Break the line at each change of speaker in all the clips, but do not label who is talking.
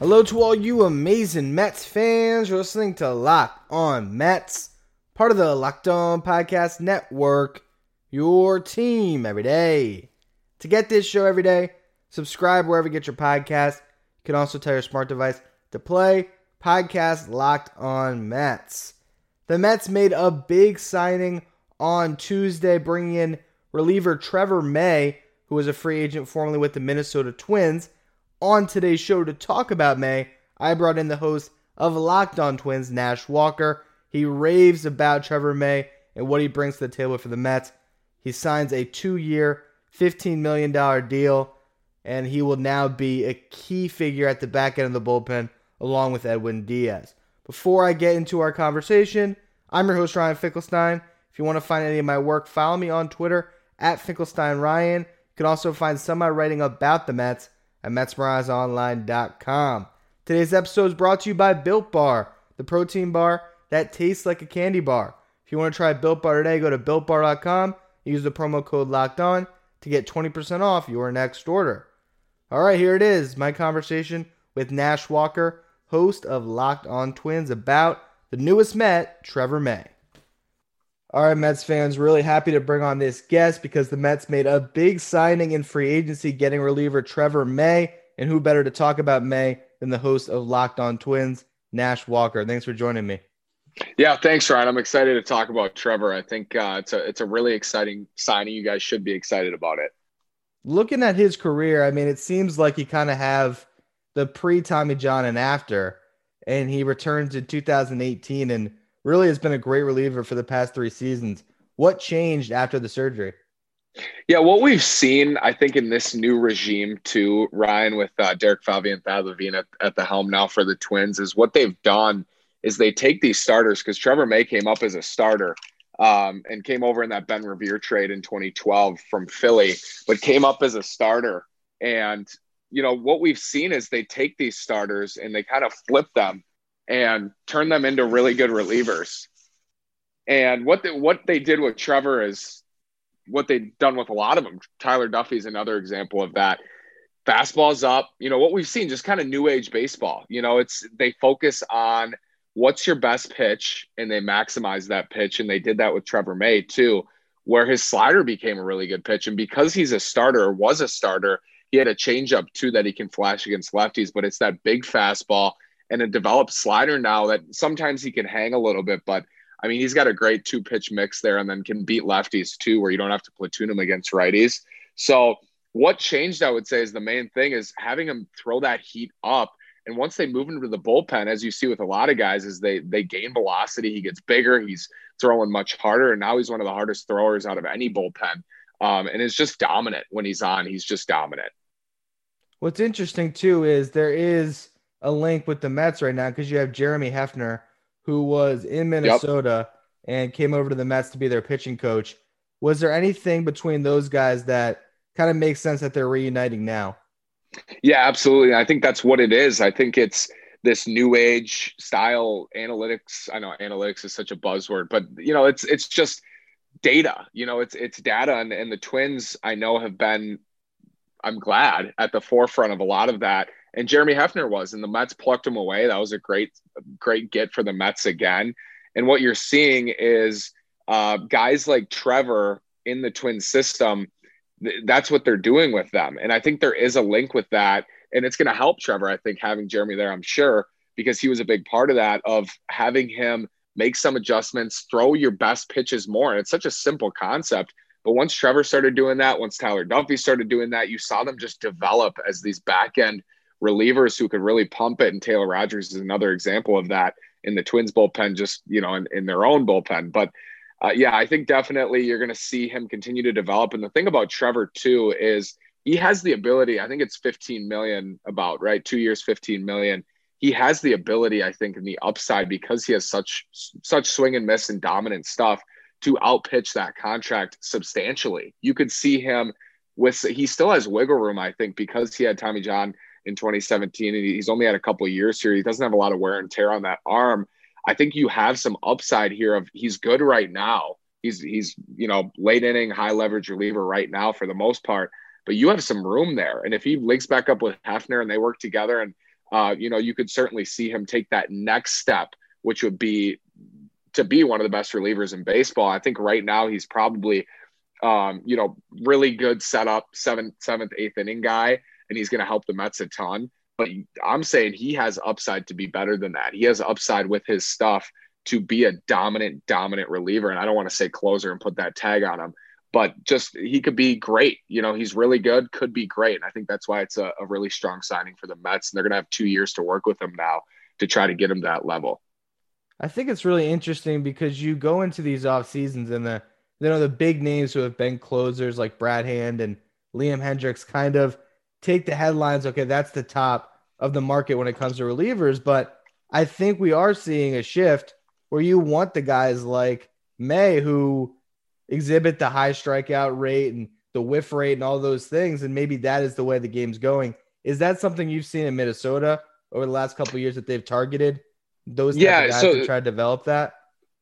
Hello to all you amazing Mets fans. You're listening to Locked On Mets, part of the Locked On Podcast Network, your team every day. To get this show every day, subscribe wherever you get your podcast. You can also tell your smart device to play podcast Locked On Mets. The Mets made a big signing on Tuesday, bringing in reliever Trevor May, who was a free agent formerly with the Minnesota Twins on today's show to talk about May, I brought in the host of Locked On Twins, Nash Walker. He raves about Trevor May and what he brings to the table for the Mets. He signs a two year, $15 million deal, and he will now be a key figure at the back end of the bullpen along with Edwin Diaz. Before I get into our conversation, I'm your host, Ryan Finkelstein. If you want to find any of my work, follow me on Twitter at Finkelstein Ryan. You can also find some of my writing about the Mets at MetsMerizedOnline.com. Today's episode is brought to you by Built Bar, the protein bar that tastes like a candy bar. If you want to try Built Bar today, go to BuiltBar.com, use the promo code Locked On to get 20% off your next order. All right, here it is, my conversation with Nash Walker, host of Locked On Twins, about the newest Met, Trevor May. All right, Mets fans, really happy to bring on this guest because the Mets made a big signing in free agency, getting reliever Trevor May. And who better to talk about May than the host of Locked On Twins, Nash Walker? Thanks for joining me.
Yeah, thanks, Ryan. I'm excited to talk about Trevor. I think uh, it's a it's a really exciting signing. You guys should be excited about it.
Looking at his career, I mean, it seems like you kind of have the pre Tommy John and after, and he returned in 2018 and really has been a great reliever for the past three seasons. What changed after the surgery?
Yeah, what we've seen, I think, in this new regime too, Ryan, with uh, Derek Falvey and Thad Levine at, at the helm now for the Twins, is what they've done is they take these starters because Trevor May came up as a starter um, and came over in that Ben Revere trade in 2012 from Philly, but came up as a starter. And you know what we've seen is they take these starters and they kind of flip them and turn them into really good relievers. And what what they did with Trevor is what they've done with a lot of them. Tyler Duffey is another example of that. Fastball's up. You know what we've seen, just kind of new age baseball. You know, it's they focus on what's your best pitch and they maximize that pitch, and they did that with Trevor May too, where his slider became a really good pitch, and because he's a starter, was a starter, he had a changeup too that he can flash against lefties, but it's that big fastball and a developed slider now that sometimes he can hang a little bit, but I mean, he's got a great two pitch mix there and then can beat lefties too, where you don't have to platoon him against righties. So, what changed, I would say, is the main thing is having him throw that heat up. And once they move into the bullpen, as you see with a lot of guys, is they they gain velocity. He gets bigger. He's throwing much harder, and now he's one of the hardest throwers out of any bullpen. Um, and it's just dominant when he's on. He's just dominant.
What's interesting too is there is a link with the Mets right now because you have Jeremy Hefner, who was in Minnesota yep. and came over to the Mets to be their pitching coach. Was there anything between those guys that kind of makes sense that they're reuniting now?
Yeah, absolutely. I think that's what it is. I think it's this new age style analytics. I know analytics is such a buzzword, but you know, it's it's just data. You know, it's it's data, and, and the Twins I know have been. I'm glad at the forefront of a lot of that and Jeremy Hefner was, and the Mets plucked him away. That was a great, great get for the Mets again. And what you're seeing is uh, guys like Trevor in the Twin system. Th- that's what they're doing with them, and I think there is a link with that, and it's going to help Trevor. I think having Jeremy there, I'm sure, because he was a big part of that of having him make some adjustments, throw your best pitches more. And it's such a simple concept. But once Trevor started doing that, once Tyler Duffey started doing that, you saw them just develop as these back end relievers who could really pump it. And Taylor Rogers is another example of that in the Twins bullpen, just, you know, in, in their own bullpen. But uh, yeah, I think definitely you're going to see him continue to develop. And the thing about Trevor too is he has the ability. I think it's 15 million about right, two years, 15 million. He has the ability, I think, in the upside because he has such such swing and miss and dominant stuff to outpitch that contract substantially. You could see him with he still has wiggle room, I think, because he had Tommy John in 2017 and he's only had a couple years here. He doesn't have a lot of wear and tear on that arm. I think you have some upside here of he's good right now. He's he's you know late inning high leverage reliever right now for the most part, but you have some room there. And if he links back up with Hefner and they work together, and uh, you know you could certainly see him take that next step, which would be to be one of the best relievers in baseball. I think right now he's probably um, you know really good setup seventh seventh eighth inning guy, and he's going to help the Mets a ton. But I'm saying he has upside to be better than that. He has upside with his stuff to be a dominant, dominant reliever. And I don't want to say closer and put that tag on him, but just he could be great. You know, he's really good, could be great. And I think that's why it's a, a really strong signing for the Mets. And they're going to have two years to work with him now to try to get him that level.
I think it's really interesting because you go into these off seasons and the you know the big names who have been closers like Brad Hand and Liam Hendriks kind of take the headlines. Okay, that's the top of the market when it comes to relievers. But I think we are seeing a shift where you want the guys like May who exhibit the high strikeout rate and the whiff rate and all those things. And maybe that is the way the game's going. Is that something you've seen in Minnesota over the last couple years that they've targeted those yeah, guys so, to try to develop that?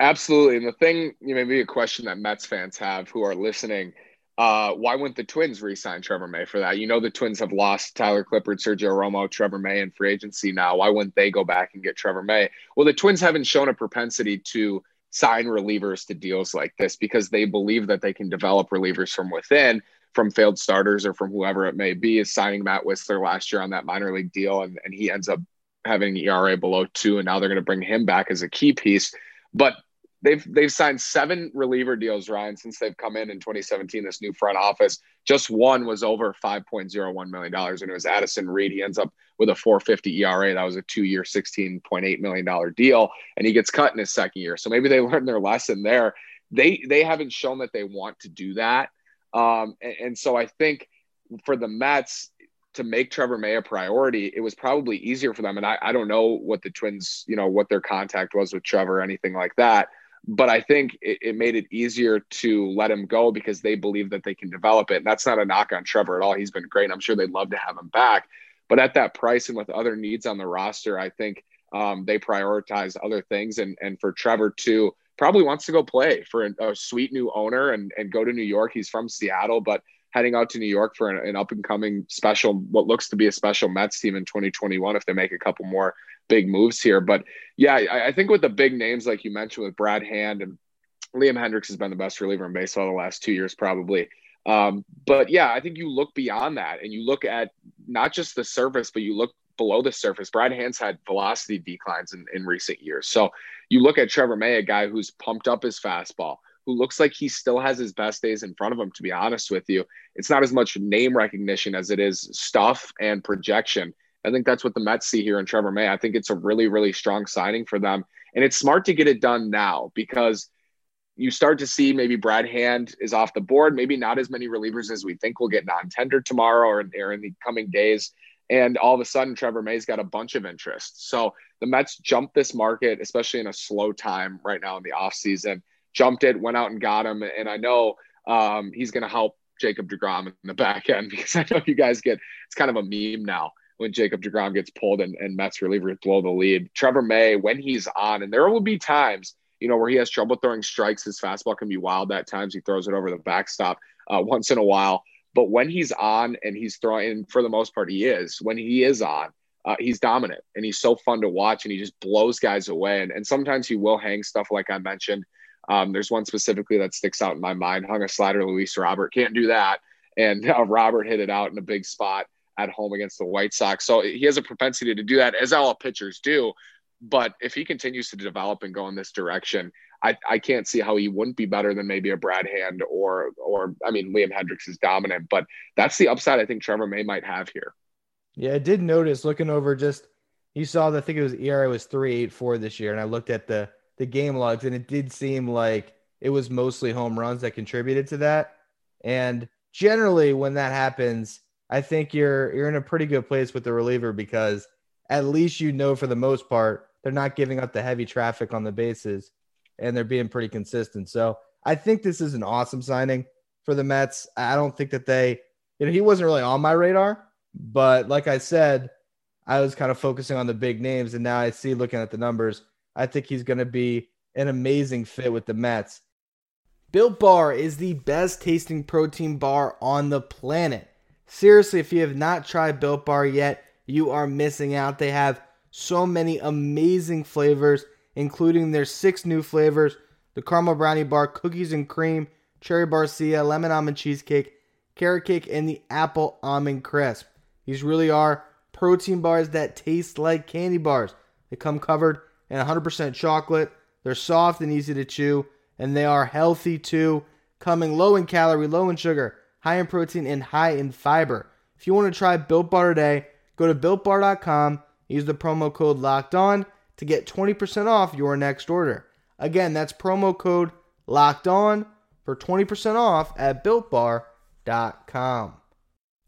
Absolutely. And the thing, you know, maybe a question that Mets fans have who are listening uh, why wouldn't the Twins re-sign Trevor May for that? You know the Twins have lost Tyler Clippard, Sergio Romo, Trevor May in free agency now. Why wouldn't they go back and get Trevor May? Well, the Twins haven't shown a propensity to sign relievers to deals like this because they believe that they can develop relievers from within, from failed starters or from whoever it may be. Is signing Matt Wisler last year on that minor league deal, and, and he ends up having an ERA below two, and now they're going to bring him back as a key piece. But they've they've signed seven reliever deals, Ryan, since they've come in in 2017. This new front office, just one was over 5.01 million dollars, and it was Addison Reed. He ends up with a 4.50 ERA. That was a two-year, 16.8 million dollar deal, and he gets cut in his second year. So maybe they learned their lesson there. They they haven't shown that they want to do that, um, and, and so I think for the Mets, to make Trevor May a priority, it was probably easier for them. And I, I don't know what the Twins, you know, what their contact was with Trevor or anything like that but I think it, it, made it easier to let him go because they believe that they can develop it. And that's not a knock on Trevor at all. He's been great. I'm sure they'd love to have him back. But at that price and with other needs on the roster, I think um, they prioritize other things. And and for Trevor too, probably wants to go play for a, a sweet new owner and and go to New York. He's from Seattle, but heading out to New York for an, an up and coming special, what looks to be a special Mets team in 2021 if they make a couple more big moves here. But yeah, I, I think with the big names like you mentioned with Brad Hand and Liam Hendriks has been the best reliever in baseball the last two years, probably. Um, but yeah, I think you look beyond that and you look at not just the surface, but you look below the surface. Brad Hand's had velocity declines in, in recent years. So you look at Trevor May, a guy who's pumped up his fastball, who looks like he still has his best days in front of him, to be honest with you. It's not as much name recognition as it is stuff and projection. I think that's what the Mets see here in Trevor May. I think it's a really, really strong signing for them. And it's smart to get it done now because you start to see maybe Brad Hand is off the board, maybe not as many relievers as we think will get non tender tomorrow or, or in the coming days. And all of a sudden, Trevor May's got a bunch of interest. So the Mets jumped this market, especially in a slow time right now in the offseason, jumped it, went out and got him. And I know um, he's going to help Jacob DeGrom in the back end because I know you guys get it's kind of a meme now when Jacob DeGrom gets pulled and, and Mets relievers blow the lead. Trevor May, when he's on, and there will be times, you know, where he has trouble throwing strikes. His fastball can be wild at times. He throws it over the backstop uh, once in a while. But when he's on and he's throwing, for the most part, he is. When he is on, uh, he's dominant and he's so fun to watch and he just blows guys away. And, and sometimes he will hang stuff like I mentioned. Um, there's one specifically that sticks out in my mind. Hung a slider, Luis Robert can't do that, and uh, Robert hit it out in a big spot at home against the White Sox. So he has a propensity to do that, as all pitchers do. But if he continues to develop and go in this direction, I, I can't see how he wouldn't be better than maybe a Brad Hand or or I mean Liam Hendriks is dominant, but that's the upside I think Trevor May might have here.
Yeah, I did notice looking over just you saw that I think it was ERA was three eight four this year, and I looked at the the game logs and it did seem like it was mostly home runs that contributed to that. And generally, when that happens, I think you're you're in a pretty good place with the reliever because at least you know for the most part they're not giving up the heavy traffic on the bases and they're being pretty consistent. So I think this is an awesome signing for the Mets. I don't think that they, you know, he wasn't really on my radar, but like I said, I was kind of focusing on the big names, and now I see looking at the numbers, I think he's going to be an amazing fit with the Mets. Built Bar is the best tasting protein bar on the planet. Seriously, if you have not tried Built Bar yet, you are missing out. They have so many amazing flavors, including their six new flavors the caramel brownie bar, cookies and cream, cherry barcia, lemon almond cheesecake, carrot cake, and the apple almond crisp. These really are protein bars that taste like candy bars. They come covered in 100% chocolate. They're soft and easy to chew, and they are healthy too, coming low in calorie, low in sugar, high in protein, and high in fiber. If you want to try Built Bar today, go to builtbar.com, use the promo code LOCKED ON to get 20% off your next order. Again, that's promo code LOCKED ON for 20% off at builtbar.com.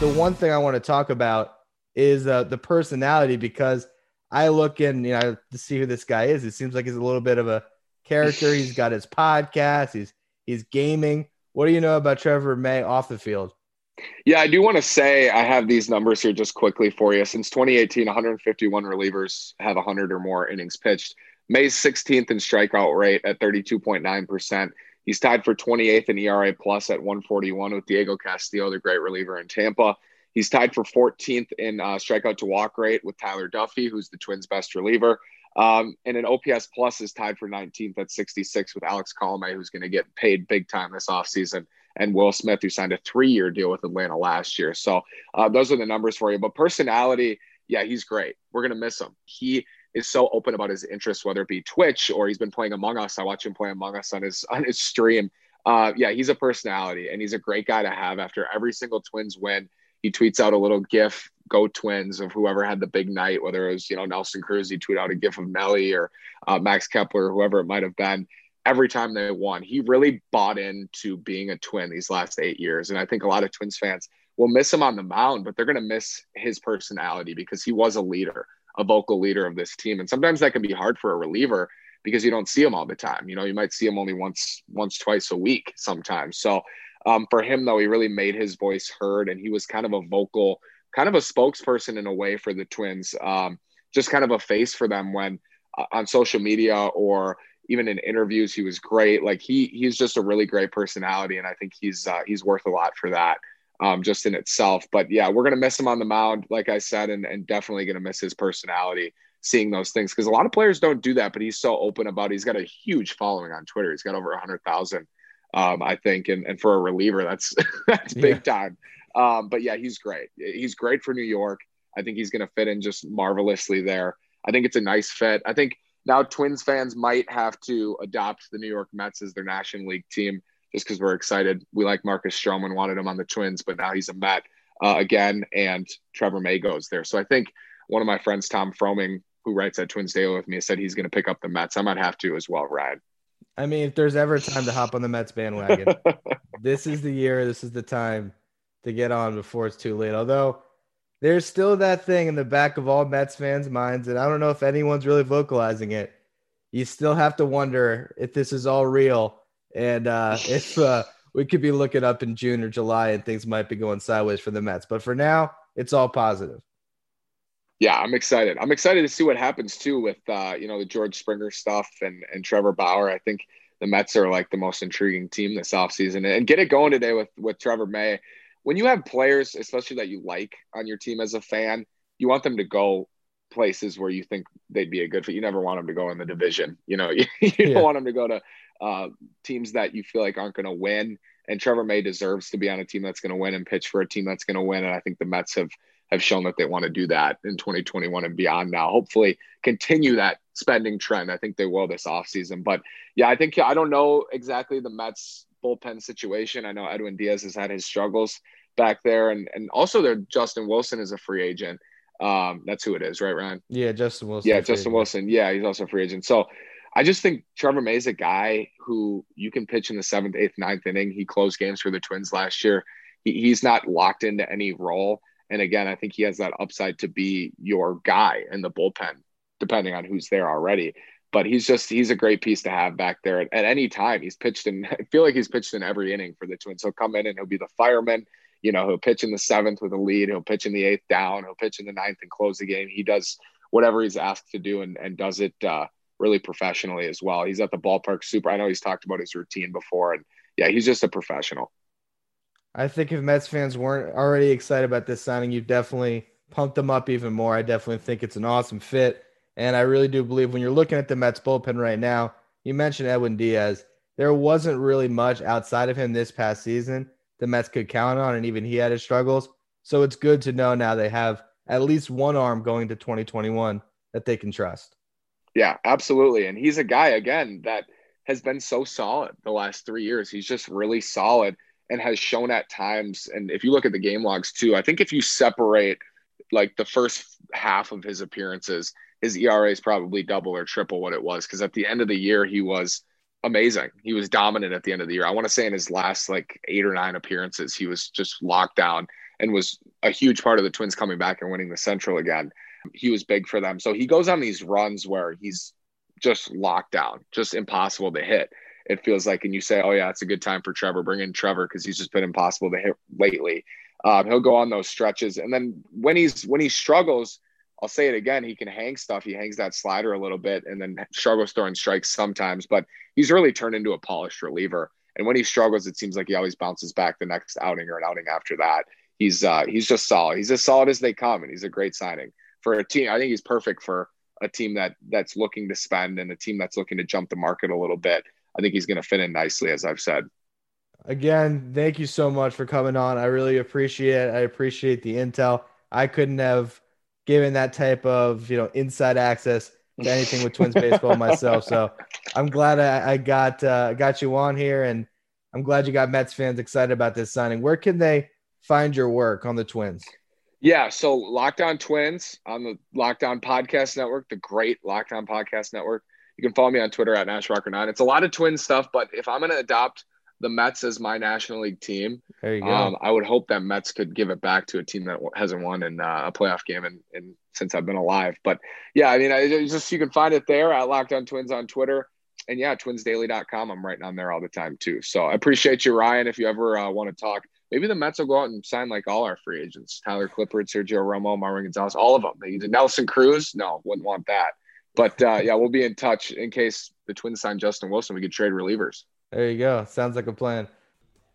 The one thing I want to talk about is uh, the personality because I look in, you know, to see who this guy is. It seems like he's a little bit of a character. He's got his podcast. He's he's gaming. What do you know about Trevor May off the field?
Yeah, I do want to say I have these numbers here just quickly for you. Since 2018, 151 relievers have 100 or more innings pitched. May's 16th in strikeout rate at 32.9%. He's tied for 28th in ERA plus at 141 with Diego Castillo, the great reliever in Tampa. He's tied for 14th in uh, strikeout to walk rate with Tyler Duffey, who's the Twins' best reliever. Um, and an OPS plus is tied for 19th at 66 with Alex Colome, who's going to get paid big time this offseason, and Will Smith, who signed a three year deal with Atlanta last year. So uh, those are the numbers for you. But personality, yeah, he's great. We're going to miss him. He is so open about his interests, whether it be Twitch or he's been playing Among Us. I watch him play Among Us on his on his stream. Uh, yeah, he's a personality and he's a great guy to have. After every single Twins win, he tweets out a little GIF, "Go Twins" of whoever had the big night, whether it was you know Nelson Cruz, he tweeted out a GIF of Nelly or uh, Max Kepler, whoever it might have been. Every time they won, he really bought into being a Twin these last eight years, and I think a lot of Twins fans will miss him on the mound, but they're going to miss his personality because he was a leader a vocal leader of this team. And sometimes that can be hard for a reliever because you don't see him all the time. You know, you might see him only once, once, twice a week sometimes. So um, for him, though, he really made his voice heard and he was kind of a vocal, kind of a spokesperson in a way for the Twins, um, just kind of a face for them when uh, on social media or even in interviews, he was great. Like he, he's just a really great personality. And I think he's, uh, he's worth a lot for that um, just in itself. But yeah, we're going to miss him on the mound, like I said, and, and definitely going to miss his personality seeing those things because a lot of players don't do that, but he's so open about it. He's got a huge following on Twitter. He's got over a hundred thousand, um, I think. And, and for a reliever, that's, that's big yeah. time. Um, but yeah, he's great. He's great for New York. I think he's going to fit in just marvelously there. I think it's a nice fit. I think now Twins fans might have to adopt the New York Mets as their National League team just because we're excited. We like Marcus Stroman, wanted him on the Twins, but now he's a Met uh, again, and Trevor May goes there. So I think one of my friends, Tom Froemming, who writes at Twins Daily with me, said he's going to pick up the Mets. I might have to as well, Ryan.
I mean, if there's ever a time to hop on the Mets bandwagon, this is the year, this is the time to get on before it's too late. Although there's still that thing in the back of all Mets fans' minds, and I don't know if anyone's really vocalizing it. You still have to wonder if this is all real and uh, if uh, we could be looking up in June or July and things might be going sideways for the Mets. But for now, it's all positive.
Yeah, I'm excited. I'm excited to see what happens too with uh, you know the George Springer stuff and and Trevor Bauer. I think the Mets are like the most intriguing team this offseason. And get it going today with with Trevor May. When you have players, especially that you like on your team as a fan, you want them to go places where you think they'd be a good fit. You never want them to go in the division. You know, you, you yeah. don't want them to go to uh, teams that you feel like aren't going to win. And Trevor May deserves to be on a team that's going to win and pitch for a team that's going to win. And I think the Mets have have shown that they want to do that in 2021 and beyond now. Hopefully continue that spending trend. I think they will this offseason. But yeah, I think I don't know exactly the Mets bullpen situation. I know Edwin Diaz has had his struggles back there and and also their Justin Wilson is a free agent. Um, that's who it is, right, Ryan?
Yeah, Justin Wilson.
Yeah, Justin agent. Wilson. Yeah, he's also a free agent. So I just think Trevor May is a guy who you can pitch in the seventh, eighth, ninth inning. He closed games for the Twins last year. He, he's not locked into any role. And again, I think he has that upside to be your guy in the bullpen, depending on who's there already. But he's just he's a great piece to have back there at, at any time. He's pitched in I feel like he's pitched in every inning for the Twins. He'll come in and he'll be the fireman. You know, he'll pitch in the seventh with a lead, he'll pitch in the eighth down, he'll pitch in the ninth and close the game. He does whatever he's asked to do and, and does it uh, really professionally as well. He's at the ballpark super. I know he's talked about his routine before, and yeah, he's just a professional.
I think if Mets fans weren't already excited about this signing, you definitely pumped them up even more. I definitely think it's an awesome fit. And I really do believe when you're looking at the Mets bullpen right now, you mentioned Edwin Diaz. There wasn't really much outside of him this past season the Mets could count on, and even he had his struggles. So it's good to know now they have at least one arm going to 2021 that they can trust.
Yeah, absolutely. And he's a guy, again, that has been so solid the last three years. He's just really solid and has shown at times. And if you look at the game logs too, I think if you separate like the first half of his appearances, his ERA is probably double or triple what it was. Because at the end of the year, he was amazing. He was dominant at the end of the year. I want to say in his last like eight or nine appearances, he was just locked down and was a huge part of the Twins coming back and winning the Central again. He was big for them. So he goes on these runs where he's just locked down, just impossible to hit it feels like, and you say, oh, yeah, it's a good time for Trevor. Bring in Trevor because he's just been impossible to hit lately. Um, he'll go on those stretches. And then when he's when he struggles, I'll say it again, he can hang stuff. He hangs that slider a little bit and then struggles throwing strikes sometimes, but he's really turned into a polished reliever. And when he struggles, it seems like he always bounces back the next outing or an outing after that. He's uh, he's just solid. He's as solid as they come, and he's a great signing for a team. I think he's perfect for a team that that's looking to spend and a team that's looking to jump the market a little bit. I think he's going to fit in nicely, as I've said.
Again, thank you so much for coming on. I really appreciate it. I appreciate the intel. I couldn't have given that type of you know inside access to anything with Twins baseball myself. So I'm glad I, I got uh, got you on here, and I'm glad you got Mets fans excited about this signing. Where can they find your work on the Twins?
Yeah, so Locked On Twins on the Locked On Podcast Network, the great Locked On Podcast Network. You can follow me on Twitter at NashRocker9. It's a lot of twin stuff, but if I'm going to adopt the Mets as my National League team,
there you go. Um,
I would hope that Mets could give it back to a team that hasn't won in uh, a playoff game in, in, since I've been alive. But yeah, I mean, I just you can find it there at Locked On Twins on Twitter. And yeah, twinsdaily.com. I'm writing on there all the time too. So I appreciate you, Ryan. If you ever uh, want to talk, maybe the Mets will go out and sign like all our free agents Tyler Clippard, Sergio Romo, Marwin Gonzalez, all of them. Nelson Cruz. No, wouldn't want that. But uh, yeah, we'll be in touch in case the Twins sign Justin Wilson. We could trade relievers.
There you go. Sounds like a plan.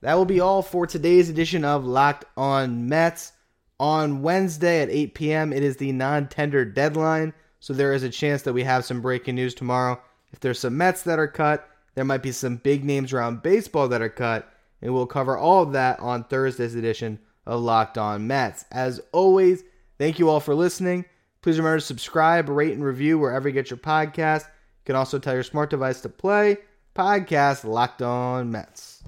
That will be all for today's edition of Locked On Mets. On Wednesday at 8 p.m., it is the non tender deadline. So there is a chance that we have some breaking news tomorrow. If there's some Mets that are cut, there might be some big names around baseball that are cut. And we'll cover all of that on Thursday's edition of Locked On Mets. As always, thank you all for listening. Please remember to subscribe, rate, and review wherever you get your podcast. You can also tell your smart device to play podcast Locked On Mets.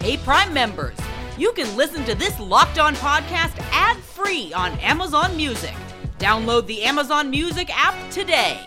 Hey, Prime members, you can listen to this Locked On podcast ad free on Amazon Music. Download the Amazon Music app today.